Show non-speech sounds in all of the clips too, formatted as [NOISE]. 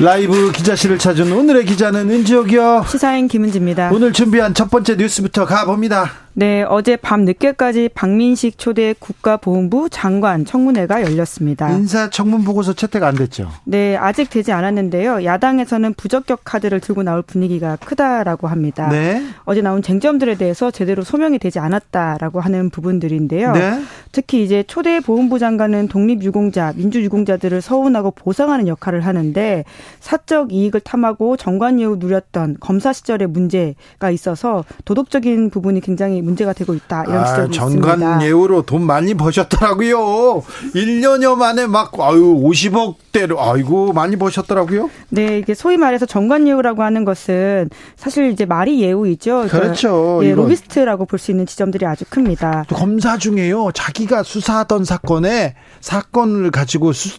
라이브 기자실을 찾은 오늘의 기자는 은지옥이요. 시사인 김은지입니다. 오늘 준비한 첫 번째 뉴스부터 가봅니다. 네, 어제 밤 늦게까지 박민식 초대 국가보훈부 장관 청문회가 열렸습니다. 인사 청문 보고서 채택 안 됐죠? 네, 아직 되지 않았는데요. 야당에서는 부적격 카드를 들고 나올 분위기가 크다라고 합니다. 네. 어제 나온 쟁점들에 대해서 제대로 소명이 되지 않았다라고 하는 부분들인데요. 네. 특히 이제 초대 보훈부 장관은 독립유공자, 민주유공자들을 서운하고 보상하는 역할을 하는데 사적 이익을 탐하고 정관예우 누렸던 검사 시절의 문제가 있어서 도덕적인 부분이 굉장히 문제가 되고 있다 이런 아, 지적이 있습니다. 전관 예우로 돈 많이 버셨더라고요. 1년여 만에 막 아유 50억대로 아이고 많이 버셨더라고요. 네, 이게 소위 말해서 전관 예우라고 하는 것은 사실 이제 말이 예우이죠. 그러니까 그렇죠 예, 로비스트라고 볼 수 있는 지점들이 아주 큽니다. 검사 중에요. 자기가 수사하던 사건에 사건을 가지고 수,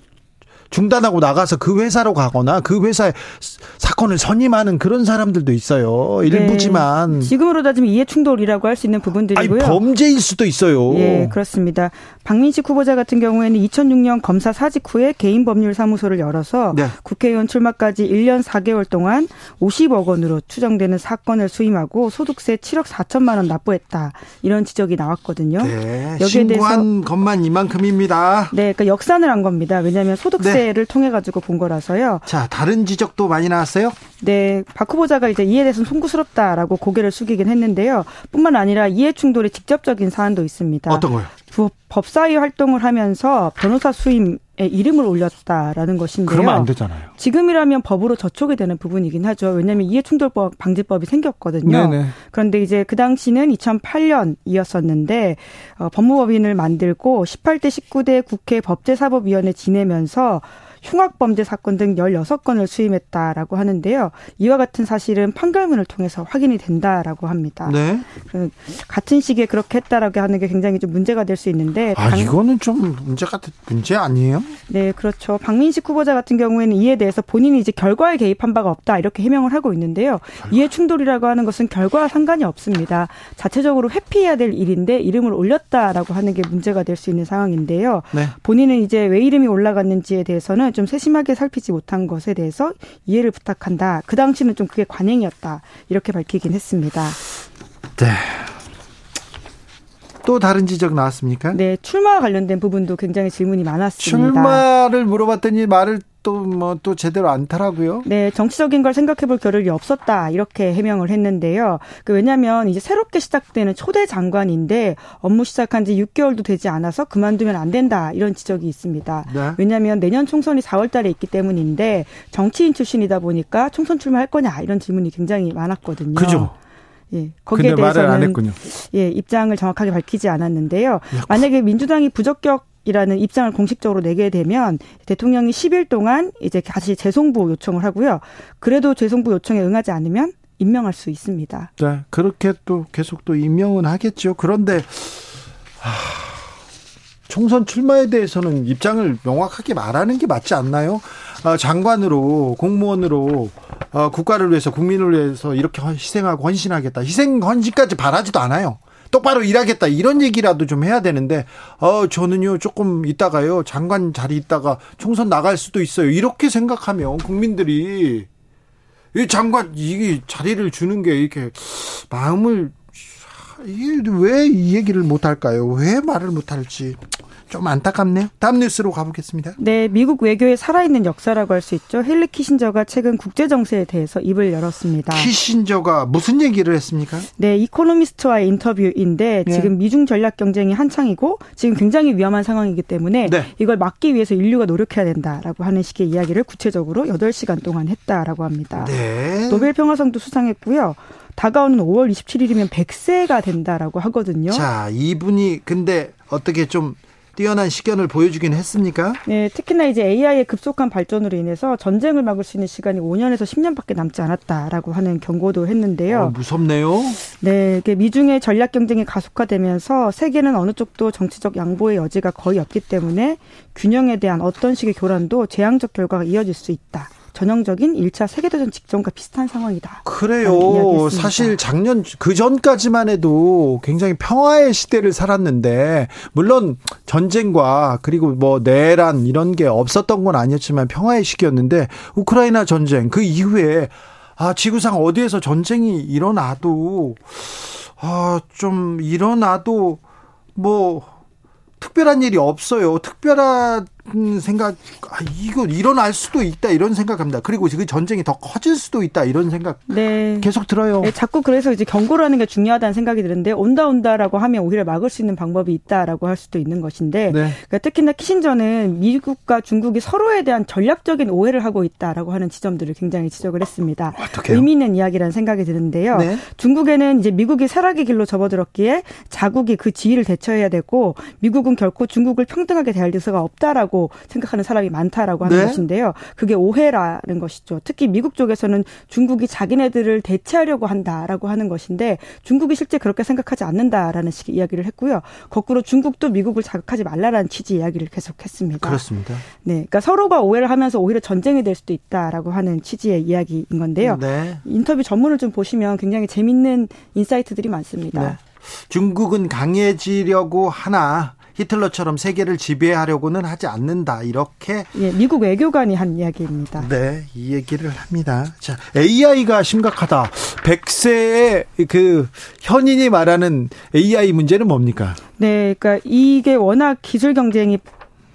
중단하고 나가서 그 회사로 가거나 그 회사에 사건을 선임하는 그런 사람들도 있어요. 일부지만. 네. 지금으로 따지면 이해 충돌이라고 할 수 있는 부분들이고요. 아니, 범죄일 수도 있어요. 예, 그렇습니다. 박민식 후보자 같은 경우에는 2006년 검사 사직 후에 개인 법률 사무소를 열어서 네. 국회의원 출마까지 1년 4개월 동안 50억 원으로 추정되는 사건을 수임하고 소득세 7억 4천만 원 납부했다. 이런 지적이 나왔거든요. 네, 여기에 대해서 것만 이만큼입니다. 네, 그러니까 역산을 한 겁니다. 왜냐하면 소득세 네. 를 통해 가지고 본 거라서요. 자, 다른 지적도 많이 나왔어요? 네, 박 후보자가 이제 이에 대해서는 송구스럽다라고 고개를 숙이긴 했는데요. 뿐만 아니라 이해 충돌의 직접적인 사안도 있습니다. 어떤 거요? 법사위 활동을 하면서 변호사 수임 이름을 올렸다라는 것인데요. 그러면 안 되잖아요. 지금이라면 법으로 저촉이 되는 부분이긴 하죠. 왜냐하면 이해충돌법 방지법이 생겼거든요. 네네. 그런데 이제 그 당시는 2008년이었었는데 어, 법무법인을 만들고 18대 19대 국회 법제사법위원회 지내면서 흉악범죄 사건 등 16건을 수임했다라고 하는데요. 이와 같은 사실은 판결문을 통해서 확인이 된다라고 합니다. 네. 같은 시기에 그렇게 했다라고 하는 게 굉장히 좀 문제가 될 수 있는데 아, 당... 이거는 좀 문제가 문제 아니에요? 네, 그렇죠. 박민식 후보자 같은 경우에는 이에 대해서 본인이 이제 결과에 개입한 바가 없다 이렇게 해명을 하고 있는데요. 이해 충돌이라고 하는 것은 결과와 상관이 없습니다. 자체적으로 회피해야 될 일인데 이름을 올렸다라고 하는 게 문제가 될 수 있는 상황인데요. 네. 본인은 이제 왜 이름이 올라갔는지에 대해서는 좀 세심하게 살피지 못한 것에 대해서 이해를 부탁한다. 그 당시는 좀 그게 관행이었다. 이렇게 밝히긴 했습니다. 네. 또 다른 지적 나왔습니까? 네, 출마와 관련된 부분도 굉장히 질문이 많았습니다. 출마를 물어봤더니 말을 또 뭐또 뭐 제대로 않더라고요. 네, 정치적인 걸 생각해 볼 겨를이 없었다. 이렇게 해명을 했는데요. 그 왜냐면 이제 새롭게 시작되는 초대 장관인데 업무 시작한 지 6개월도 되지 않아서 그만두면 안 된다. 이런 지적이 있습니다. 네. 왜냐면 내년 총선이 4월 달에 있기 때문인데 정치인 출신이다 보니까 총선 출마할 거냐 이런 질문이 굉장히 많았거든요. 그죠. 예, 거기에 대해서는 예, 입장을 정확하게 밝히지 않았는데요. 만약에 민주당이 부적격 이라는 입장을 공식적으로 내게 되면 대통령이 10일 동안 이제 다시 재송부 요청을 하고요. 그래도 재송부 요청에 응하지 않으면 임명할 수 있습니다. 네, 그렇게 또 계속 또 임명은 하겠죠. 그런데 하, 총선 출마에 대해서는 입장을 명확하게 말하는 게 맞지 않나요? 어, 장관으로 공무원으로 어, 국가를 위해서 국민을 위해서 이렇게 희생하고 헌신하겠다. 희생 헌신까지 바라지도 않아요. 똑바로 일하겠다. 이런 얘기라도 좀 해야 되는데 어 저는요 조금 있다가요 장관 자리 있다가 총선 나갈 수도 있어요. 이렇게 생각하면 국민들이 이 장관 이게 자리를 주는 게 이렇게 마음을 이게 왜 이 얘기를 못 할까요? 왜 말을 못 할지 좀 안타깝네요. 다음 뉴스로 가보겠습니다. 네, 미국 외교의 살아있는 역사라고 할 수 있죠. 헬리 키신저가 최근 국제 정세에 대해서 입을 열었습니다. 키신저가 무슨 얘기를 했습니까? 네, 이코노미스트와의 인터뷰인데 네. 지금 미중 전략 경쟁이 한창이고 지금 굉장히 위험한 상황이기 때문에 네. 이걸 막기 위해서 인류가 노력해야 된다라고 하는 식의 이야기를 구체적으로 8시간 동안 했다라고 합니다. 네. 노벨 평화상도 수상했고요. 다가오는 5월 27일이면 100세가 된다라고 하거든요. 자, 이분이 근데 어떻게 좀 뛰어난 시견을 보여주긴 했습니까? 네, 특히나 이제 AI의 급속한 발전으로 인해서 전쟁을 막을 수 있는 시간이 5년에서 10년밖에 남지 않았다라고 하는 경고도 했는데요. 어, 무섭네요. 네, 미중의 전략 경쟁이 가속화되면서 세계는 어느 쪽도 정치적 양보의 여지가 거의 없기 때문에 균형에 대한 어떤 식의 교란도 재앙적 결과가 이어질 수 있다. 전형적인 1차 세계대전 직전과 비슷한 상황이다. 그래요. 사실 작년 그 전까지만 해도 굉장히 평화의 시대를 살았는데 물론 전쟁과 그리고 뭐 내란 이런 게 없었던 건 아니었지만 평화의 시기였는데 우크라이나 전쟁 그 이후에 아 지구상 어디에서 전쟁이 일어나도 아 좀 일어나도 뭐 특별한 일이 없어요. 특별한 생각, 아, 이거 일어날 수도 있다 이런 생각합니다. 그리고 그 전쟁이 더 커질 수도 있다 이런 생각 네. 계속 들어요. 네, 자꾸 그래서 이제 경고라는 게 중요하다는 생각이 드는데 온다 온다라고 하면 오히려 막을 수 있는 방법이 있다라고 할 수도 있는 것인데 네. 그러니까 특히나 키신저는 미국과 중국이 서로에 대한 전략적인 오해를 하고 있다라고 하는 지점들을 굉장히 지적을 했습니다. 어떡해요? 의미 있는 이야기라는 생각이 드는데요. 네. 중국에는 이제 미국이 쇠락의 길로 접어들었기에 자국이 그 지위를 대처해야 되고 미국은 결코 중국을 평등하게 대할 리서가 없다라고 있다고 생각하는 사람이 많다라고 하는 네? 것인데요. 그게 오해라는 것이죠. 특히 미국 쪽에서는 중국이 자기네들을 대체하려고 한다라고 하는 것인데 중국이 실제 그렇게 생각하지 않는다라는 식의 이야기를 했고요. 거꾸로 중국도 미국을 자극하지 말라라는 취지 이야기를 계속했습니다. 그렇습니다. 네, 그러니까 서로가 오해를 하면서 오히려 전쟁이 될 수도 있다라고 하는 취지의 이야기인 건데요. 네. 인터뷰 전문을 좀 보시면 굉장히 재밌는 insight들이 많습니다. 네. 중국은 강해지려고 하나 히틀러처럼 세계를 지배하려고는 하지 않는다. 이렇게 예, 미국 외교관이 한 이야기입니다. 네, 이 얘기를 합니다. 자, AI가 심각하다. 100세의 그 현인이 말하는 AI 문제는 뭡니까? 네, 그러니까 이게 워낙 기술 경쟁이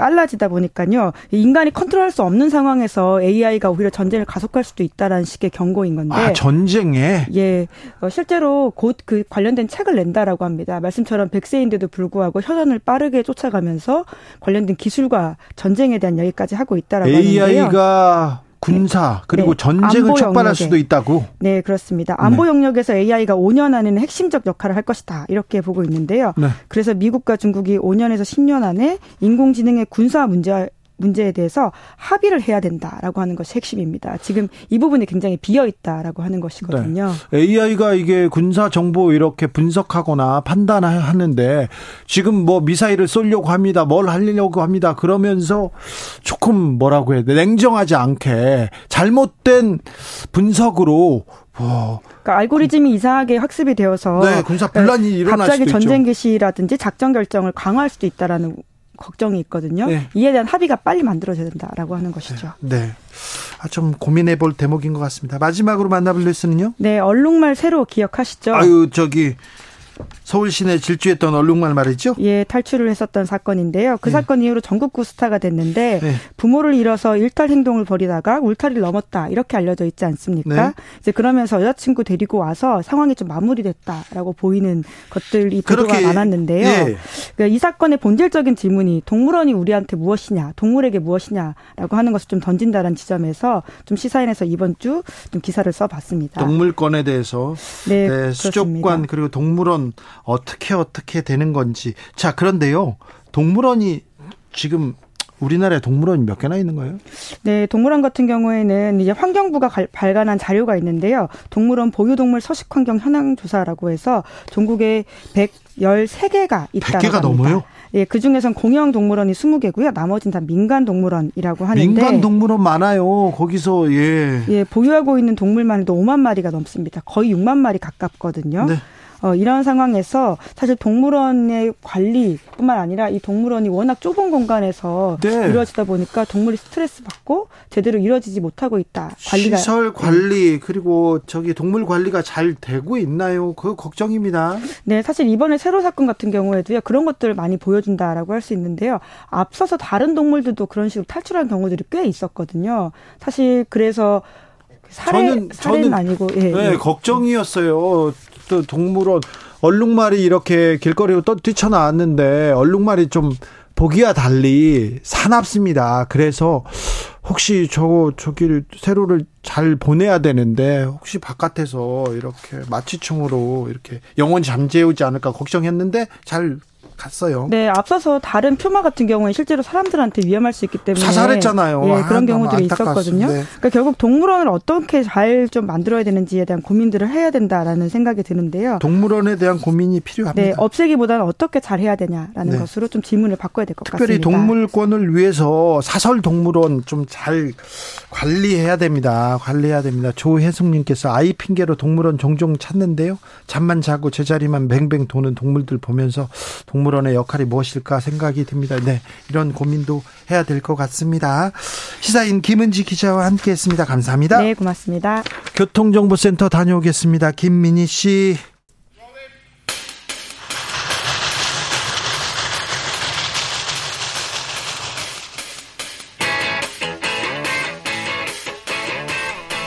빨라지다 보니까요. 인간이 컨트롤할 수 없는 상황에서 AI가 오히려 전쟁을 가속할 수도 있다라는 식의 경고인 건데. 아, 전쟁에? 예. 어, 실제로 곧 그 관련된 책을 낸다라고 합니다. 말씀처럼 100세인데도 불구하고 혈안을 빠르게 쫓아가면서 관련된 기술과 전쟁에 대한 얘기까지 하고 있다라고 하는데요. AI가 군사 네. 그리고 네. 전쟁을 촉발할 수도 있다고. 네, 그렇습니다. 안보 네. 영역에서 AI가 5년 안에는 핵심적 역할을 할 것이다. 이렇게 보고 있는데요. 네. 그래서 미국과 중국이 5년에서 10년 안에 인공지능의 군사 문제 문제에 대해서 합의를 해야 된다라고 하는 것이 핵심입니다. 지금 이 부분이 굉장히 비어 있다라고 하는 것이거든요. 네. AI가 이게 군사 정보 이렇게 분석하거나 판단하는데 지금 뭐 미사일을 쏠려고 합니다. 뭘 하려고 합니다. 그러면서 조금 뭐라고 해야 돼? 냉정하지 않게 잘못된 분석으로 뭐 그러니까 알고리즘이 이상하게 학습이 되어서 네, 군사 분란이 일어날 갑자기 전쟁. 개시라든지 작전 결정을 강화할 수도 있다라는 걱정이 있거든요. 네. 이에 대한 합의가 빨리 만들어져야 된다라고 하는 것이죠. 네. 아, 좀 고민해 볼 대목인 것 같습니다. 마지막으로 만나볼 뉴스는요? 네, 얼룩말 새로 기억하시죠? 아유, 저기 서울 시내 질주했던 얼룩말 말이죠? 예, 탈출을 했었던 사건인데요. 그 네. 사건 이후로 전국구 스타가 됐는데 네. 부모를 잃어서 일탈 행동을 벌이다가 울타리를 넘었다 이렇게 알려져 있지 않습니까? 네. 이제 그러면서 여자친구 데리고 와서 상황이 좀 마무리됐다라고 보이는 것들이 보도가 많았는데요. 예. 그러니까 이 사건의 본질적인 질문이 동물원이 우리한테 무엇이냐, 동물에게 무엇이냐라고 하는 것을 좀 던진다는 지점에서 좀 시사인에서 이번 주 좀 기사를 써봤습니다. 동물권에 대해서 네, 네 수족관 그리고 동물원 어떻게 어떻게 되는 건지. 자, 그런데요. 동물원이 지금 우리나라에 동물원이 몇 개나 있는 거예요? 네, 동물원 같은 경우에는 이제 환경부가 발간한 자료가 있는데요. 동물원 보유동물 서식환경 현황 조사라고 해서 전국에 113개가 있다고 100개가 합니다. 넘어요? 예, 그 중에선 공영 동물원이 20개고요. 나머지는 다 민간 동물원이라고 하는데 민간 동물원 많아요. 거기서 예. 예, 보유하고 있는 동물만 해도 5만 마리가 넘습니다. 거의 6만 마리 가깝거든요. 네. 어, 이런 상황에서 사실 동물원의 관리뿐만 아니라 이 동물원이 워낙 좁은 공간에서 네. 이루어지다 보니까 동물이 스트레스 받고 제대로 이루어지지 못하고 있다. 관리가 시설 관리 그리고 저기 동물 관리가 잘 되고 있나요? 그 걱정입니다. 네, 사실 이번에 세로 사건 같은 경우에도요 그런 것들을 많이 보여준다라고 할 수 있는데요. 앞서서 다른 동물들도 그런 식으로 탈출한 경우들이 꽤 있었거든요. 사실 그래서 사례, 저는, 사례는 저는, 아니고 예, 네, 예. 걱정이었어요. 또 동물원 얼룩말이 이렇게 길거리로 또 뛰쳐나왔는데 얼룩말이 좀 보기와 달리 사납습니다. 그래서 혹시 저 저기를 세로를 잘 보내야 되는데 혹시 바깥에서 이렇게 마취총으로 이렇게 영원 잠재우지 않을까 걱정했는데 잘 갔어요. 네, 앞서서 다른 퓨마 같은 경우에 실제로 사람들한테 위험할 수 있기 때문에 사살했잖아요. 예, 그런 아, 경우들이 있었거든요. 네. 그러니까 결국 동물원을 어떻게 잘 좀 만들어야 되는지에 대한 고민들을 해야 된다라는 생각이 드는데요. 동물원에 대한 고민이 필요합니다. 네, 없애기보다는 어떻게 잘 해야 되냐라는 네. 것으로 좀 질문을 바꿔야 될 것 같습니다. 특별히 동물권을 위해서 사설 동물원 좀 잘 관리해야 됩니다. 관리해야 됩니다. 조혜숙님께서 아이 핑계로 동물원 종종 찾는데요. 잠만 자고 제자리만 뱅뱅 도는 동물들 보면서 동물 원의 역할이 무엇일까 생각이 듭니다. 네, 이런 고민도 해야 될 것 같습니다. 시사인 김은지 기자와 함께했습니다. 감사합니다. 네, 고맙습니다. 교통정보센터 다녀오겠습니다. 김민희 씨.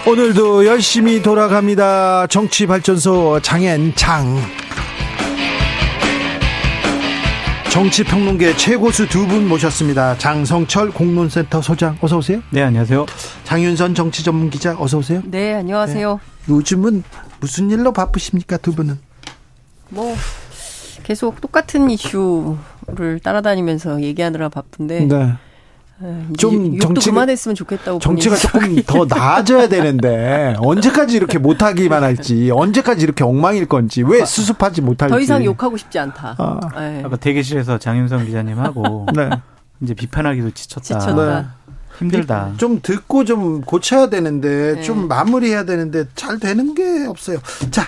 오늘도 열심히 돌아갑니다. 정치발전소 장앤장. 정치평론계 최고수 두 분 모셨습니다. 장성철 공론센터 소장 어서 오세요. 네 안녕하세요. 장윤선 정치전문기자 어서 오세요. 네 안녕하세요. 네. 요즘은 무슨 일로 바쁘십니까 두 분은? 뭐 계속 똑같은 이슈를 따라다니면서 얘기하느라 바쁜데. 네. 네, 좀 정치 그만했으면 좋겠다고 정치가 조금 더 나아져야 되는데 언제까지 이렇게 못하기만 할지 언제까지 이렇게 엉망일 건지 왜 수습하지 못할지 더 이상 욕하고 싶지 않다. 아. 네. 아까 대기실에서 장윤성 기자님하고 [LAUGHS] 네. 이제 비판하기도 지쳤다. 지쳤다. 네. 힘들다. 좀 듣고 좀 고쳐야 되는데 네. 좀 마무리해야 되는데 잘 되는 게 없어요. 자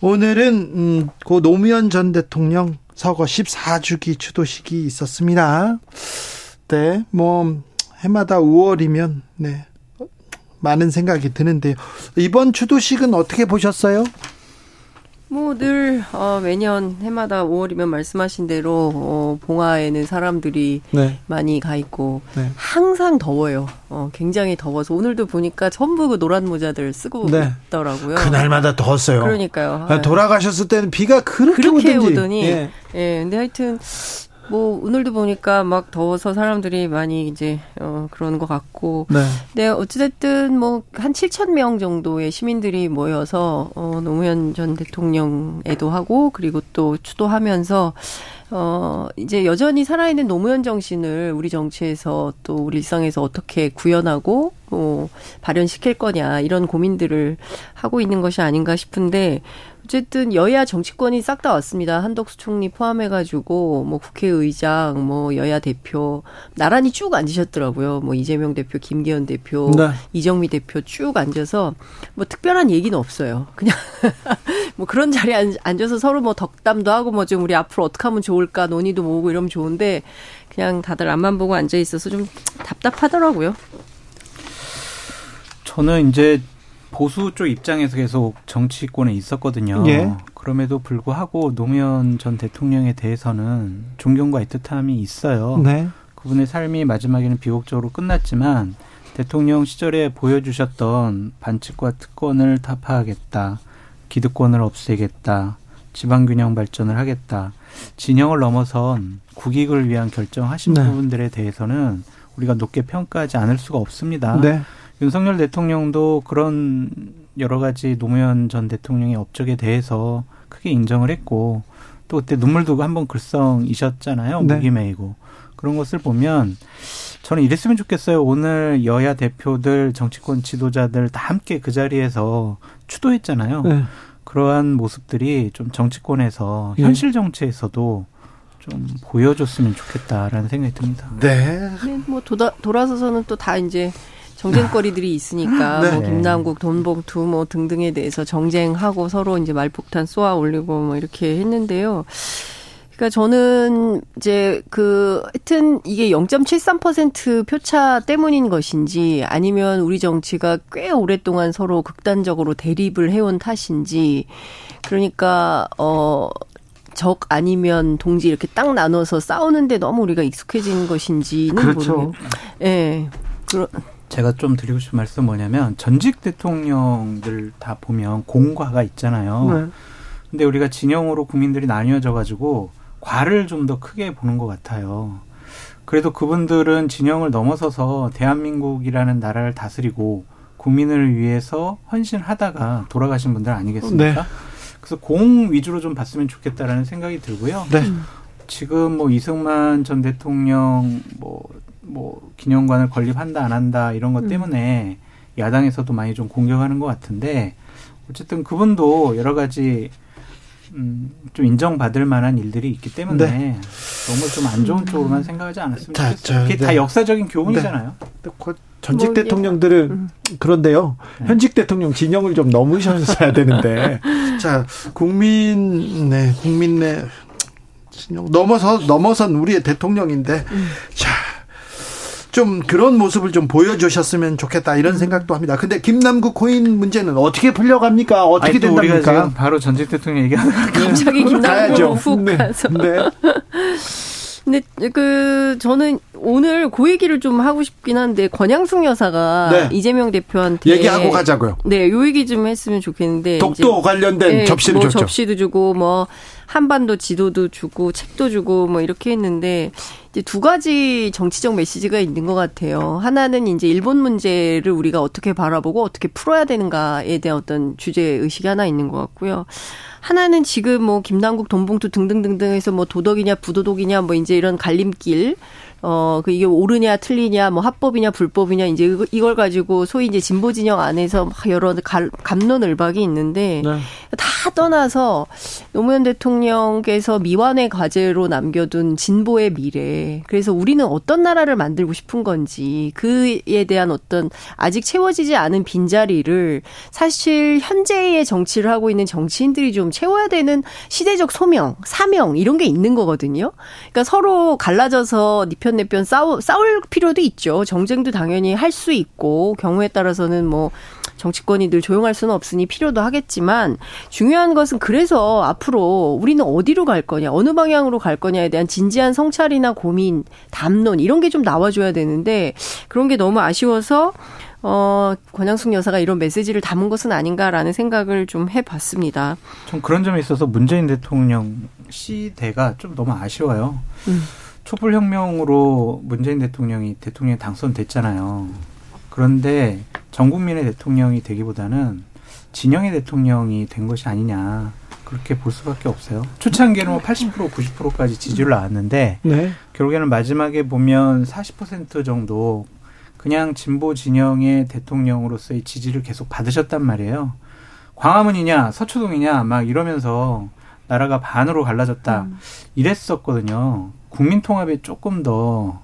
오늘은 음, 고 노무현 전 대통령 서거 14주기 추도식이 있었습니다. 때, 뭐, 해마다 5월이면, 네, 많은 생각이 드는데요. 이번 추도식은 어떻게 보셨어요? 뭐늘 어, 매년 해마다 5월이면 말씀하신 대로 어, 봉화에는 사람들이 네. 많이 가 있고 네. 항상 더워요. 어, 굉장히 더워서 오늘도 보니까 전부 그 노란 모자들 쓰고 네. 있더라고요. 그날마다 더웠어요. 그러니까요. 아, 돌아가셨을 때는 비가 그렇게, 그렇게 오더니, 오더니 예. 예. 근데 하여튼 뭐 오늘도 보니까 막 더워서 사람들이 많이 이제 어 그러는 것 같고 네. 네 어찌됐든 뭐 한 7천 명 정도의 시민들이 모여서 어 노무현 전 대통령 애도하고 그리고 또 추도하면서 어, 이제 여전히 살아있는 노무현 정신을 우리 정치에서 또 우리 일상에서 어떻게 구현하고, 어, 발현시킬 거냐, 이런 고민들을 하고 있는 것이 아닌가 싶은데, 어쨌든 여야 정치권이 싹 다 왔습니다. 한덕수 총리 포함해가지고 뭐 국회의장, 뭐 여야 대표 나란히 쭉 앉으셨더라고요. 뭐 이재명 대표, 김기현 대표, 네. 이정미 대표 쭉 앉아서 뭐 특별한 얘기는 없어요. 그냥 [LAUGHS] 뭐 그런 자리에 앉아서 서로 뭐 덕담도 하고 뭐 좀 우리 앞으로 어떻게 하면 좋을까 논의도 모으고 이러면 좋은데 그냥 다들 앞만 보고 앉아 있어서 좀 답답하더라고요. 저는 이제 보수 쪽 입장에서 계속 정치권에 있었거든요. 예. 그럼에도 불구하고 노무현 전 대통령에 대해서는 존경과 애틋함이 있어요. 네. 그분의 삶이 마지막에는 비극적으로 끝났지만 대통령 시절에 보여주셨던 반칙과 특권을 타파하겠다, 기득권을 없애겠다, 지방균형 발전을 하겠다, 진영을 넘어선 국익을 위한 결정하신 네. 부분들에 대해서는 우리가 높게 평가하지 않을 수가 없습니다. 네. 윤석열 대통령도 그런 여러 가지 노무현 전 대통령의 업적에 대해서 크게 인정을 했고 또 그때 눈물도 한번 글썽이셨잖아요. 네. 무기 메이고 그런 것을 보면 저는 이랬으면 좋겠어요. 오늘 여야 대표들, 정치권 지도자들 다 함께 그 자리에서 추도했잖아요. 네. 그러한 모습들이 좀 정치권에서 예. 현실 정치에서도 좀 보여줬으면 좋겠다라는 생각이 듭니다. 네. 네뭐 돌아, 돌아서서는 또 다 이제 정쟁거리들이 있으니까 [LAUGHS] 네. 뭐 김남국 돈봉투 뭐 등등에 대해서 정쟁하고 서로 이제 말폭탄 쏘아 올리고 뭐 이렇게 했는데요. 그러니까 저는 이제 그 하여튼 이게 0.73% 표차 때문인 것인지 아니면 우리 정치가 꽤 오랫동안 서로 극단적으로 대립을 해온 탓인지 그러니까 어. 적 아니면 동지 이렇게 딱 나눠서 싸우는데 너무 우리가 익숙해진 것인지는 그렇죠. 모르겠어요. 예. 네. 그런 제가 좀 드리고 싶은 말씀 뭐냐면 전직 대통령들 다 보면 공과가 있잖아요. 네. 근데 우리가 진영으로 국민들이 나뉘어져 가지고 과를 좀 더 크게 보는 것 같아요. 그래도 그분들은 진영을 넘어서서 대한민국이라는 나라를 다스리고 국민을 위해서 헌신하다가 돌아가신 분들 아니겠습니까? 네. 그래서 공 위주로 좀 봤으면 좋겠다라는 생각이 들고요. 네. 지금 뭐 이승만 전 대통령 뭐, 뭐, 기념관을 건립한다, 안 한다, 이런 것 음. 때문에 음. 야당에서도 많이 좀 공격하는 것 같은데, 어쨌든 그분도 여러 가지 음, 좀 인정받을 만한 일들이 있기 때문에 네. 너무 좀 안 좋은 쪽으로만 생각하지 않았으면 좋겠어요. 그게 네. 다 역사적인 교훈이잖아요. 네. 전직 뭐, 대통령들을 음. 그런데요. 네. 현직 대통령 진영을 좀 넘으셔야 되는데 [LAUGHS] 자 국민 네 국민 내 진영 넘어서 넘어선 우리의 대통령인데 음. 자. 좀 그런 모습을 좀 보여주셨으면 좋겠다 이런 음. 생각도 합니다. 근데 김남국 코인 문제는 어떻게 풀려갑니까? 어떻게 아니, 된답니까? 바로 전직 대통령 얘기하다가 갑자기 [LAUGHS] 김남국 훅 네. 가서. 네. 근데 그 저는 오늘 그 얘기를 좀 하고 싶긴 한데 권양숙 여사가 네. 이재명 대표한테 얘기하고 가자고요. 네, 요 얘기 좀 했으면 좋겠는데 독도 관련된 네, 접시를 뭐 줬죠. 접시도 주고 뭐 한반도 지도도 주고 책도 주고 뭐 이렇게 했는데 이제 두 가지 정치적 메시지가 있는 것 같아요. 하나는 이제 일본 문제를 우리가 어떻게 바라보고 어떻게 풀어야 되는가에 대한 어떤 주제 의식이 하나 있는 것 같고요. 하나는 지금 뭐 김남국 돈봉투 등등등등 해서 뭐 도덕이냐 부도덕이냐 뭐 이제 이런 갈림길 어, 그 이게 오르냐 틀리냐, 뭐 합법이냐 불법이냐 이제 이걸 가지고 소위 이제 진보 진영 안에서 막 여러 감론을박이 있는데 네. 다 떠나서 노무현 대통령께서 미완의 과제로 남겨둔 진보의 미래. 그래서 우리는 어떤 나라를 만들고 싶은 건지 그에 대한 어떤 아직 채워지지 않은 빈자리를 사실 현재의 정치를 하고 있는 정치인들이 좀 채워야 되는 시대적 소명, 사명 이런 게 있는 거거든요. 그러니까 서로 갈라져서 니편 내편 싸우, 싸울 필요도 있죠. 정쟁도 당연히 할 수 있고 경우에 따라서는 뭐 정치권이 늘 조용할 수는 없으니 필요도 하겠지만 중요한 것은 그래서 앞으로 우리는 어디로 갈 거냐, 어느 방향으로 갈 거냐에 대한 진지한 성찰이나 고민, 담론 이런 게 좀 나와줘야 되는데 그런 게 너무 아쉬워서 어, 권양숙 여사가 이런 메시지를 담은 것은 아닌가라는 생각을 좀 해봤습니다. 좀 그런 점에 있어서 문재인 대통령 시대가 좀 너무 아쉬워요. 음. 촛불혁명으로 문재인 대통령이 대통령에 당선됐잖아요. 그런데 전 국민의 대통령이 되기보다는 진영의 대통령이 된 것이 아니냐. 그렇게 볼 수밖에 없어요. 초창기에는 뭐 80% 90%까지 지지율 나왔는데 네. 결국에는 마지막에 보면 40% 정도 그냥 진보 진영의 대통령으로서의 지지를 계속 받으셨단 말이에요. 광화문이냐 서초동이냐 막 이러면서 나라가 반으로 갈라졌다 음. 이랬었거든요. 국민 통합에 조금 더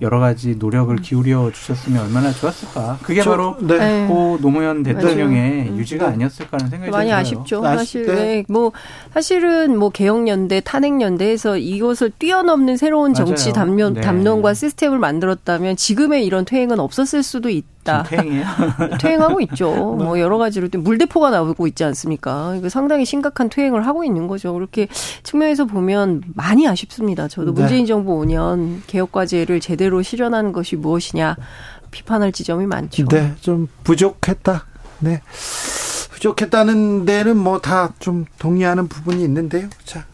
여러 가지 노력을 음. 기울여 주셨으면 얼마나 좋았을까. 그게 저, 바로 네. 고 노무현 대통령의 맞아요. 유지가 네. 아니었을까 하는 생각이 많이 들어요. 아쉽죠. 사실 네. 뭐 사실은 뭐 개혁연대, 탄핵연대에서 이것을 뛰어넘는 새로운 정치 담론 네. 담론과 시스템을 만들었다면 지금의 이런 퇴행은 없었을 수도 있다. 있다. 퇴행이에요? [LAUGHS] 퇴행하고 있죠. 네. 뭐 여러 가지로 물대포가 나오고 있지 않습니까? 이거 상당히 심각한 퇴행을 하고 있는 거죠. 그렇게 측면에서 보면 많이 아쉽습니다. 저도 네. 문재인 정부 5년 개혁 과제를 제대로 실현하는 것이 무엇이냐 비판할 지점이 많죠. 네, 좀 부족했다. 네. 부족했다는 데는 뭐 다 좀 동의하는 부분이 있는데요. 자,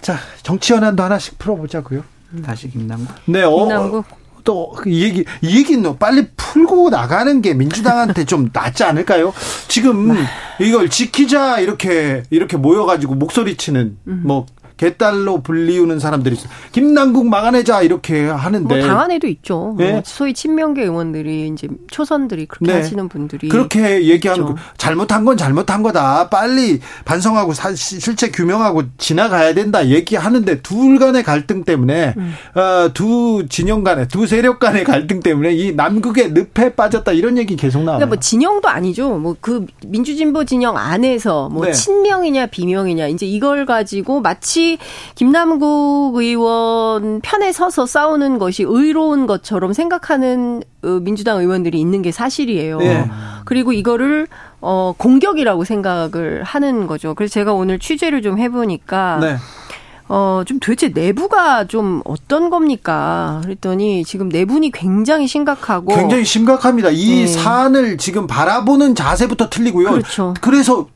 자 정치 현안도 하나씩 풀어보자고요. 다시 김남국. 네, 어, 김남국. 또 이 얘기 이 얘기는 빨리 풀고 나가는 게 민주당한테 좀 낫지 않을까요? 지금 네. 이걸 지키자 이렇게 이렇게 모여가지고 목소리치는 음. 뭐 개딸로 불리우는 사람들이 있어요. 김남국 막아내자 이렇게 하는데 뭐 당한 애도 있죠. 네? 뭐 소위 친명계 의원들이 이제 초선들이 그렇게 네. 하시는 분들이 그렇게 얘기하는 거 잘못한 건 잘못한 거다. 빨리 반성하고 사, 실체 규명하고 지나가야 된다 얘기하는데 둘 간의 갈등 때문에 음. 어, 두 진영 간의 두 세력 간의 갈등 때문에 이 남극의 늪에 빠졌다 이런 얘기 계속 나와요. 그러니까 뭐 진영도 아니죠. 뭐 그 민주진보 진영 안에서 뭐 네. 친명이냐 비명이냐 이제 이걸 가지고 마치 김남국 의원 편에 서서 싸우는 것이 의로운 것처럼 생각하는 어, 민주당 의원들이 있는 게 사실이에요. 네. 그리고 이거를 어 공격이라고 생각을 하는 거죠. 그래서 제가 오늘 취재를 좀 해보니까 네. 어, 좀 도대체 내부가 좀 어떤 겁니까? 그랬더니 지금 내분이 굉장히 심각하고. 굉장히 심각합니다. 이 네. 사안을 지금 바라보는 자세부터 틀리고요. 그렇죠. 그래서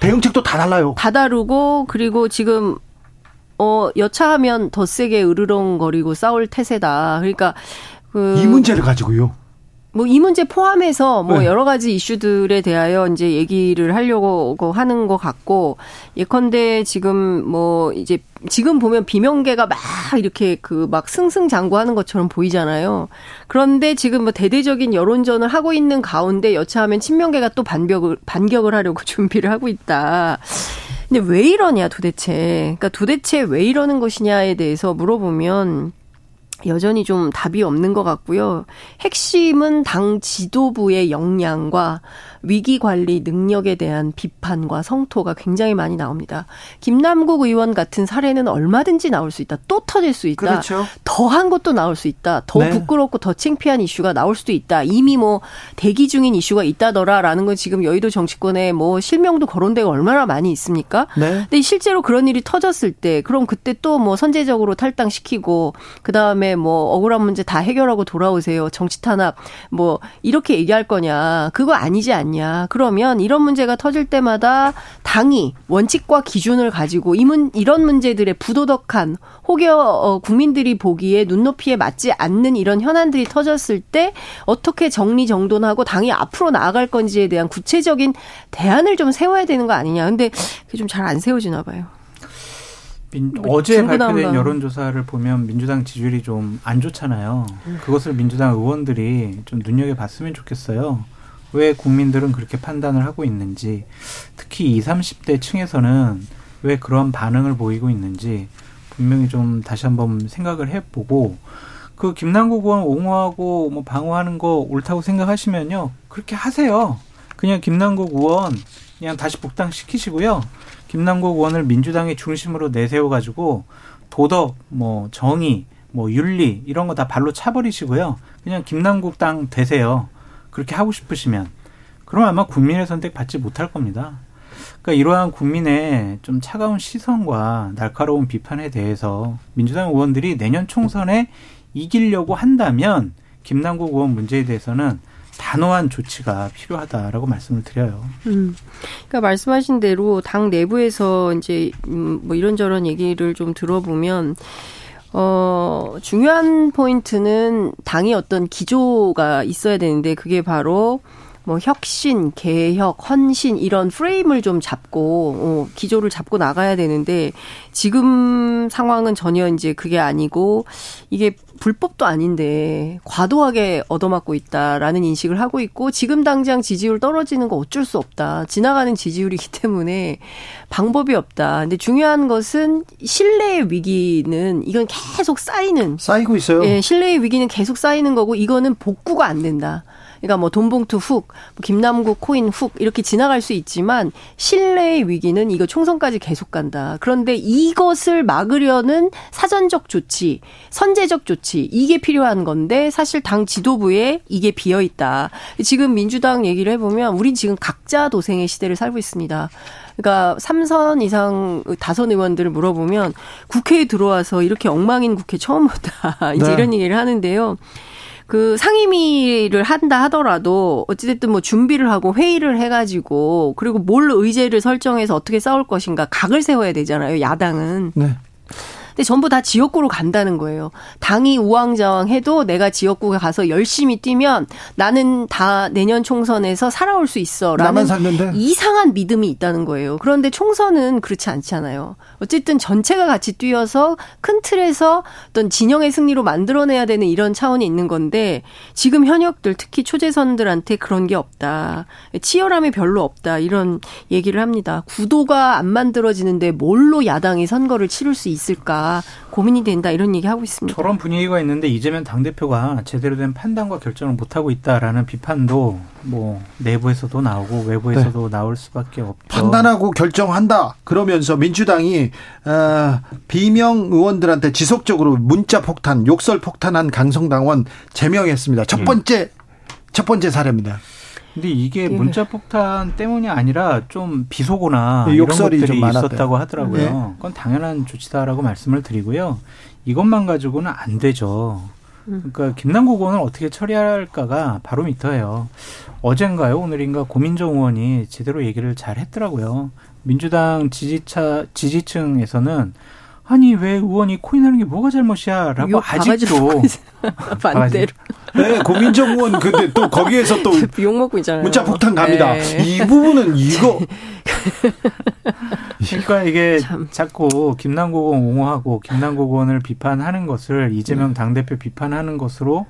대응책도 다 달라요. 다 다르고, 그리고 지금 어, 여차하면 더 세게 으르렁거리고 싸울 태세다. 그러니까 그. 이 문제를 가지고요. 뭐 이 문제 포함해서 뭐 네. 여러 가지 이슈들에 대하여 이제 얘기를 하려고 하는 것 같고 예컨대 지금 뭐 이제 지금 보면 비명계가 막 이렇게 그 막 승승장구하는 것처럼 보이잖아요. 그런데 지금 뭐 대대적인 여론전을 하고 있는 가운데 여차하면 친명계가 또 반격을 반격을 하려고 [LAUGHS] 준비를 하고 있다. 근데 왜 이러냐 도대체. 그러니까 도대체 왜 이러는 것이냐에 대해서 물어보면 여전히 좀 답이 없는 것 같고요. 핵심은 당 지도부의 역량과 위기 관리 능력에 대한 비판과 성토가 굉장히 많이 나옵니다. 김남국 의원 같은 사례는 얼마든지 나올 수 있다. 또 터질 수 있다. 그렇죠. 더한 것도 나올 수 있다. 더 네. 부끄럽고 더 창피한 이슈가 나올 수도 있다. 이미 뭐 대기 중인 이슈가 있다더라라는 건 지금 여의도 정치권에 뭐 실명도 거론되고 얼마나 많이 있습니까? 네. 근데 실제로 그런 일이 터졌을 때 그럼 그때 또 뭐 선제적으로 탈당시키고 그다음에 뭐 억울한 문제 다 해결하고 돌아오세요. 정치 탄압 뭐 이렇게 얘기할 거냐. 그거 아니지 않냐. 그러면 이런 문제가 터질 때마다 당이 원칙과 기준을 가지고 이문 이런 문제들의 부도덕한 혹여 어, 국민들이 보기에 눈높이에 맞지 않는 이런 현안들이 터졌을 때 어떻게 정리 정돈하고 당이 앞으로 나아갈 건지에 대한 구체적인 대안을 좀 세워야 되는 거 아니냐. 근데 그게 좀 잘 안 세워지나 봐요. 민, 뭐 어제 발표된 여론조사를 보면 민주당 지지율이 좀 안 좋잖아요. 음. 그것을 민주당 의원들이 좀 눈여겨봤으면 좋겠어요. 왜 국민들은 그렇게 판단을 하고 있는지, 특히 20, 30대 층에서는 왜 그런 반응을 보이고 있는지 분명히 좀 다시 한번 생각을 해보고 그 김남국 의원 옹호하고 뭐 방어하는 거 옳다고 생각하시면요 그렇게 하세요. 그냥 김남국 의원 그냥 다시 복당시키시고요. 김남국 의원을 민주당의 중심으로 내세워 가지고 도덕, 뭐 정의, 뭐 윤리 이런 거 다 발로 차버리시고요. 그냥 김남국 당 되세요. 그렇게 하고 싶으시면 그럼 아마 국민의 선택 받지 못할 겁니다. 그러니까 이러한 국민의 좀 차가운 시선과 날카로운 비판에 대해서 민주당 의원들이 내년 총선에 이기려고 한다면 김남국 의원 문제에 대해서는 단호한 조치가 필요하다라고 말씀을 드려요. 음. 그러니까 말씀하신 대로 당 내부에서 이제 음, 뭐 이런저런 얘기를 좀 들어보면 어, 중요한 포인트는 당이 어떤 기조가 있어야 되는데 그게 바로 뭐 혁신, 개혁, 헌신 이런 프레임을 좀 잡고 어, 기조를 잡고 나가야 되는데 지금 상황은 전혀 이제 그게 아니고 이게 불법도 아닌데 과도하게 얻어맞고 있다라는 인식을 하고 있고 지금 당장 지지율 떨어지는 거 어쩔 수 없다. 지나가는 지지율이기 때문에 방법이 없다. 근데 중요한 것은 신뢰의 위기는 이건 계속 쌓이는 쌓이고 있어요. 예, 신뢰의 위기는 계속 쌓이는 거고 이거는 복구가 안 된다. 그러니까 뭐 돈봉투 훅, 뭐 김남국 코인 훅 이렇게 지나갈 수 있지만 신뢰의 위기는 이거 총선까지 계속 간다. 그런데 이것을 막으려는 사전적 조치, 선제적 조치 이게 필요한 건데 사실 당 지도부에 이게 비어 있다. 지금 민주당 얘기를 해보면 우린 지금 각자 도생의 시대를 살고 있습니다. 그러니까 삼선 이상 다선 의원들을 물어보면 국회에 들어와서 이렇게 엉망인 국회 처음 보다 [LAUGHS] 이제 네. 이런 얘기를 하는데요. 그 상임위를 한다 하더라도 어찌됐든 뭐 준비를 하고 회의를 해가지고 그리고 뭘 의제를 설정해서 어떻게 싸울 것인가 각을 세워야 되잖아요 야당은. 네. 근데 전부 다 지역구로 간다는 거예요. 당이 우왕좌왕해도 내가 지역구에 가서 열심히 뛰면 나는 다 내년 총선에서 살아올 수 있어라는 이상한 믿음이 있다는 거예요. 그런데 총선은 그렇지 않잖아요. 어쨌든 전체가 같이 뛰어서 큰 틀에서 어떤 진영의 승리로 만들어내야 되는 이런 차원이 있는 건데 지금 현역들 특히 초재선들한테 그런 게 없다. 치열함이 별로 없다. 이런 얘기를 합니다. 구도가 안 만들어지는데 뭘로 야당이 선거를 치를 수 있을까? 고민이 된다 이런 얘기 하고 있습니다. 저런 분위기가 있는데 이재명 당 대표가 제대로 된 판단과 결정을 못 하고 있다라는 비판도 뭐 내부에서도 나오고 외부에서도 네. 나올 수밖에 없죠. 판단하고 결정한다. 그러면서 민주당이 어, 비명 의원들한테 지속적으로 문자 폭탄, 욕설 폭탄한 강성당원 제명했습니다. 첫 음. 번째 음. 첫 번째 사례입니다. 근데 이게 예. 문자 폭탄 때문이 아니라 좀 비속어나 네, 이런 것들이 있었다고 하더라고요. 네. 그건 당연한 조치다라고 말씀을 드리고요. 이것만 가지고는 안 되죠. 음. 그러니까 김남국 의원을 어떻게 처리할까가 바로 미터예요. 어젠가요, 오늘인가 고민정 의원이 제대로 얘기를 잘 했더라고요. 민주당 지지차 지지층에서는 아니 왜 의원이 코인하는 게 뭐가 잘못이야라고 아직도 [LAUGHS] 반대로. 네, 고민정 의원 근데 또 거기에서 또 [LAUGHS] 욕 먹고 있잖아요. 문자 폭탄 갑니다. 네. 이 부분은 이거 [LAUGHS] 그러니까 이게 참. 자꾸 김남국 의원 옹호하고 김남국 의원을 비판하는 것을 이재명 당대표 비판하는 것으로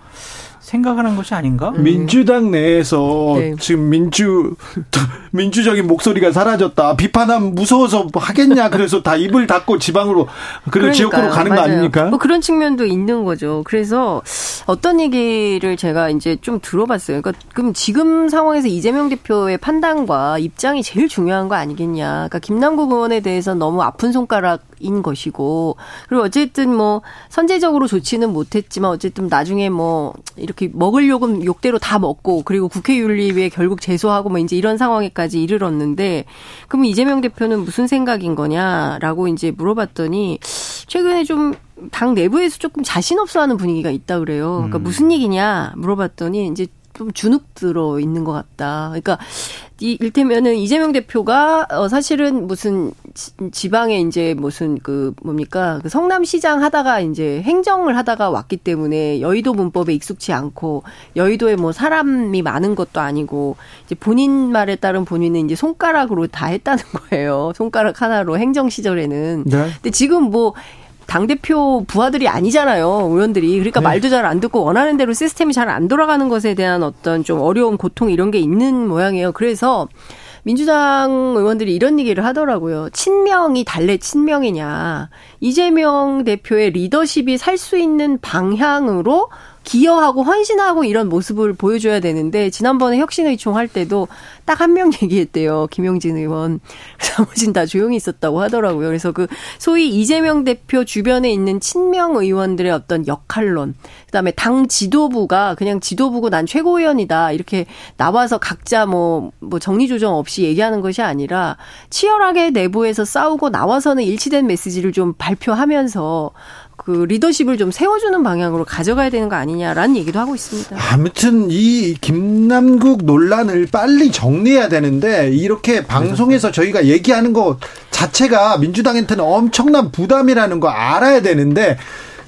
생각하는 것이 아닌가? 음. 민주당 내에서 네. 지금 민주 [LAUGHS] 민주적인 목소리가 사라졌다. 비판하면 무서워서 하겠냐. 그래서 다 입을 닫고 지방으로 그리고 지역구로 가는 맞아요. 거 아닙니까? 뭐 그런 측면도 있는 거죠. 그래서 어떤 얘기를 제가 이제 좀 들어봤어요. 그러니까 그럼 지금 상황에서 이재명 대표의 판단과 입장이 제일 중요한 거 아니겠냐. 그러니까 김남국 의원에 대해서 너무 아픈 손가락 인 것이고 그리고 어쨌든 뭐 선제적으로 좋지는 못했지만 어쨌든 나중에 뭐 이렇게 먹을 욕은 욕대로 다 먹고 그리고 국회윤리위에 결국 제소하고 뭐 이제 이런 상황에까지 이르렀는데 그럼 이재명 대표는 무슨 생각인 거냐라고 이제 물어봤더니 최근에 좀 당 내부에서 조금 자신 없어 하는 분위기가 있다 그래요. 그러니까 음. 무슨 얘기냐 물어봤더니 이제 좀 주눅 들어 있는 것 같다. 그러니까 이 일테면은 이재명 대표가 어 사실은 무슨 지방에 이제 무슨 그 뭡니까 그 성남시장 하다가 이제 행정을 하다가 왔기 때문에 여의도 문법에 익숙치 않고 여의도에 뭐 사람이 많은 것도 아니고 이제 본인 말에 따른 본인은 이제 손가락으로 다 했다는 [LAUGHS] 거예요. 손가락 하나로 행정 시절에는. 네. 근데 지금 뭐 당대표 부하들이 아니잖아요, 의원들이. 그러니까 네. 말도 잘 안 듣고 원하는 대로 시스템이 잘 안 돌아가는 것에 대한 어떤 좀 어려운 고통 이런 게 있는 모양이에요. 그래서 민주당 의원들이 이런 얘기를 하더라고요. 친명이 달래 친명이냐. 이재명 대표의 리더십이 살 수 있는 방향으로 기여하고 헌신하고 이런 모습을 보여줘야 되는데 지난번에 혁신의총 할 때도 딱 한 명 [LAUGHS] 얘기했대요. 김용진 의원. 나머진 다 조용히 있었다고 하더라고요. 그래서 그 소위 이재명 대표 주변에 있는 친명 의원들의 어떤 역할론, 그다음에 당 지도부가 그냥 지도부고 난 최고위원이다 이렇게 나와서 각자 뭐, 뭐 정리조정 없이 얘기하는 것이 아니라 치열하게 내부에서 싸우고 나와서는 일치된 메시지를 좀 발표하면서 그 리더십을 좀 세워주는 방향으로 가져가야 되는 거 아니냐라는 얘기도 하고 있습니다. 아무튼 이 김남국 논란을 빨리 정리해야 되는데 이렇게 방송에서 저희가 얘기하는 것 자체가 민주당한테는 엄청난 부담이라는 거 알아야 되는데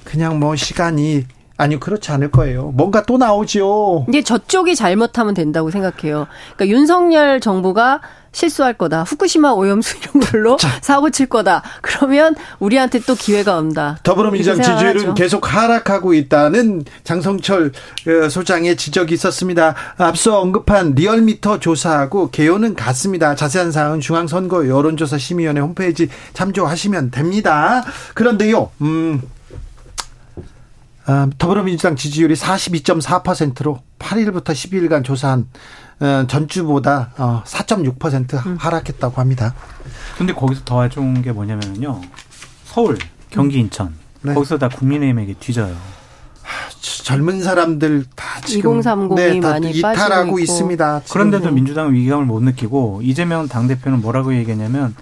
그냥 뭐 시간이 아니요, 그렇지 않을 거예요. 뭔가 또 나오지요. 이제 저쪽이 잘못하면 된다고 생각해요. 그러니까 윤석열 정부가 실수할 거다. 후쿠시마 오염수 이런 걸로 자. [LAUGHS] 사고 칠 거다. 그러면 우리한테 또 기회가 온다. 더불어민주당 지지율은 계속 하락하고 있다는 장성철 어, 소장의 지적이 있었습니다. 앞서 언급한 리얼미터 조사하고 개요는 같습니다. 자세한 사항은 중앙선거 여론조사 심의위원회 홈페이지 참조하시면 됩니다. 그런데요, 음, 어, 더불어민주당 지지율이 42.4%로 8일부터 12일간 조사한 어, 전주보다 4.6% 어, 음. 하락했다고 합니다. 근데 거기서 더 좋은 게 뭐냐면요. 서울, 경기, 인천. 네. 거기서 다 국민의힘에게 뒤져요. 젊은 사람들 다 지금 2030이 네, 많이 이탈하고 있습니다. 그런데도 민주당은 위기감을 못 느끼고 이재명 당 대표는 뭐라고 얘기했냐면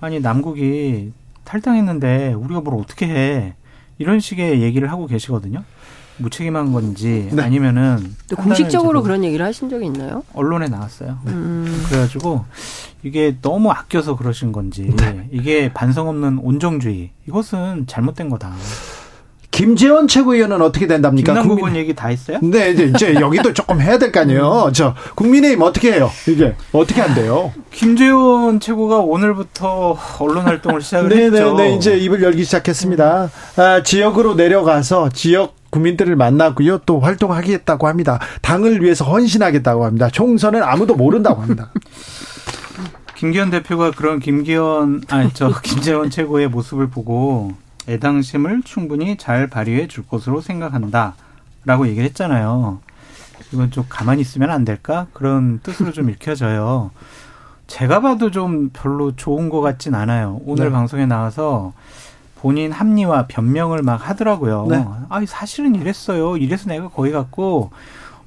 아니 남국이 탈당했는데 우리가 뭘 어떻게 해. 이런 식의 얘기를 하고 계시거든요. 무책임한 건지 네. 아니면은 공식적으로 그런 얘기를 하신 적이 있나요? 언론에 나왔어요. 음. 그래가지고 이게 너무 아껴서 그러신 건지 네. 이게 반성 없는 온정주의 이것은 잘못된 거다. 김재원 최고위원은 어떻게 된답니까? 국민 의 얘기 다 했어요? 네, 이제, 이제 여기도 조금 해야 될 거 아니에요. 음. 저 국민의힘 어떻게 해요? 이게 어떻게 안 돼요? 김재원 최고가 오늘부터 언론 활동을 시작을 네, 네 했죠. 네, 네, 이제 입을 열기 시작했습니다. 아, 지역으로 내려가서 지역 국민들을 만나고요. 또 활동하겠다고 합니다. 당을 위해서 헌신하겠다고 합니다. 총선은 아무도 모른다고 합니다. [LAUGHS] 김기현 대표가 그런 김기현 아니 저 김재원 최고의 모습을 보고 애당심을 충분히 잘 발휘해 줄 것으로 생각한다 라고 얘기를 했잖아요. 이건 좀 가만히 있으면 안 될까? 그런 뜻으로 좀 읽혀져요. 제가 봐도 좀 별로 좋은 것 같진 않아요. 오늘 네. 방송에 나와서 본인 합리화 변명을 막 하더라고요. 네. 아, 사실은 이랬어요. 이래서 내가 거기 갔고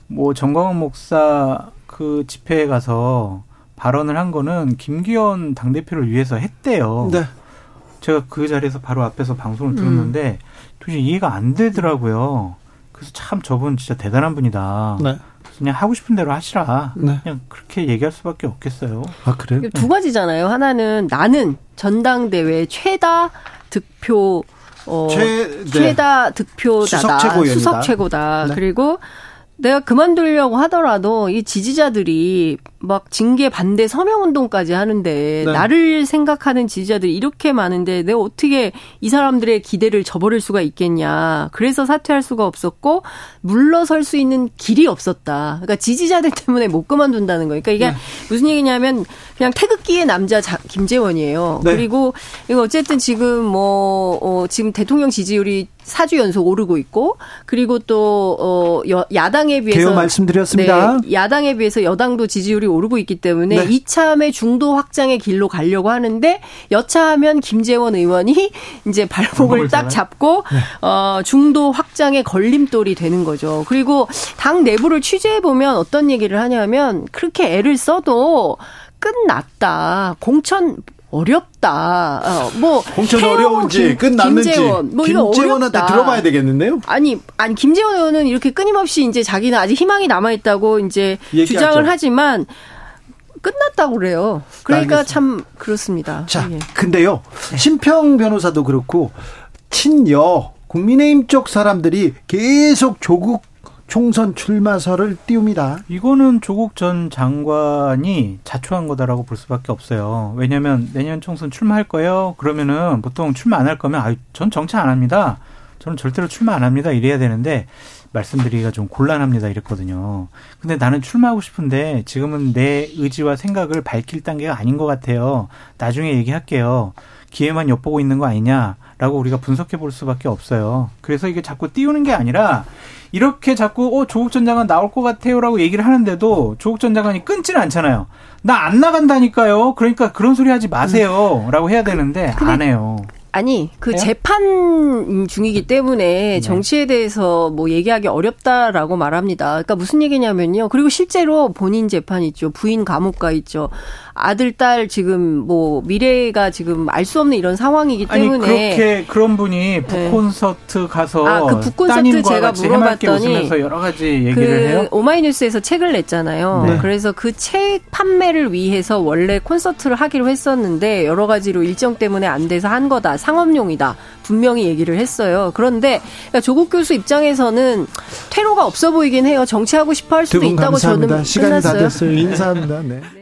뭐 정광훈 목사 그 집회에 가서 발언을 한 거는 김기현 당대표를 위해서 했대요. 네. 제가 그 자리에서 바로 앞에서 방송을 들었는데 음. 도저히 이해가 안 되더라고요. 그래서 참 저분 진짜 대단한 분이다. 네. 그냥 하고 싶은 대로 하시라. 네. 그냥 그렇게 얘기할 수밖에 없겠어요. 아 그래요? 두 가지잖아요. 하나는 나는 전당대회 최다 득표 어, 최, 네. 최다 득표자다. 수석 최고위원이다. 수석 최고다. 네. 그리고 내가 그만두려고 하더라도 이 지지자들이 막 징계 반대 서명 운동까지 하는데 네. 나를 생각하는 지지자들이 이렇게 많은데 내가 어떻게 이 사람들의 기대를 저버릴 수가 있겠냐. 그래서 사퇴할 수가 없었고 물러설 수 있는 길이 없었다. 그러니까 지지자들 때문에 못 그만둔다는 거예요. 그러니까 이게 네. 무슨 얘기냐면 그냥 태극기의 남자 자, 김재원이에요. 네. 그리고 이거 어쨌든 지금 뭐 어, 지금 대통령 지지율이 4주 연속 오르고 있고 그리고 또 어, 야당에 비해서 말씀드렸습니다. 네, 야당에 비해서 여당도 지지율이 오르고 있기 때문에 네. 이참에 중도 확장의 길로 가려고 하는데 여차하면 김재원 의원이 이제 발목을 딱 잡고 네. 어, 중도 확장의 걸림돌이 되는 거죠. 그리고 당 내부를 취재해 보면 어떤 얘기를 하냐면 그렇게 애를 써도 끝났다. 공천 어렵다. 어, 뭐 공천 어려운지 끝났는지 김재원, 뭐 김재원한테 들어봐야 되겠는데요? 아니 아니 김재원 의원은 이렇게 끊임없이 이제 자기는 아직 희망이 남아 있다고 이제 얘기하죠. 주장을 하지만 끝났다고 그래요. 그러니까 알겠습니다. 참 그렇습니다. 자, 예. 근데요. 심평 변호사도 그렇고 친여 국민의힘 쪽 사람들이 계속 조국 총선 출마설을 띄웁니다. 이거는 조국 전 장관이 자초한 거다라고 볼 수밖에 없어요. 왜냐하면 내년 총선 출마할 거예요. 그러면은 보통 출마 안 할 거면 아, 전 정치 안 합니다. 저는 절대로 출마 안 합니다. 이래야 되는데 말씀드리기가 좀 곤란합니다. 이랬거든요. 근데 나는 출마하고 싶은데 지금은 내 의지와 생각을 밝힐 단계가 아닌 것 같아요. 나중에 얘기할게요. 기회만 엿보고 있는 거 아니냐 라고 우리가 분석해 볼 수밖에 없어요. 그래서 이게 자꾸 띄우는 게 아니라 이렇게 자꾸 어 조국 전 장관 나올 것 같아요라고 얘기를 하는데도 조국 전 장관이 끊지는 않잖아요. 나 안 나간다니까요. 그러니까 그런 소리 하지 마세요라고 해야 되는데 안 해요. 아니 그? 재판 중이기 때문에 네. 정치에 대해서 뭐 얘기하기 어렵다라고 말합니다. 그러니까 무슨 얘기냐면요. 그리고 실제로 본인 재판 있죠. 부인 감옥가 있죠. 아들 딸 지금 뭐 미래가 지금 알 수 없는 이런 상황이기 때문에 아니, 그렇게 그런 분이 북콘서트 네. 가서 아, 그 북콘서트 제가 물어봤더니 여러 가지 얘기를 그 해요. 오마이뉴스에서 책을 냈잖아요. 네. 그래서 그 책 판매를 위해서 원래 콘서트를 하기로 했었는데 여러 가지로 일정 때문에 안 돼서 한 거다. 상업용이다. 분명히 얘기를 했어요. 그런데 그러니까 조국 교수 입장에서는 퇴로가 없어 보이긴 해요. 정치하고 싶어 할 수도 있다고 감사합니다. 저는 시간이 끝났어요. 다 됐어요. 인사합니다. 네. [LAUGHS]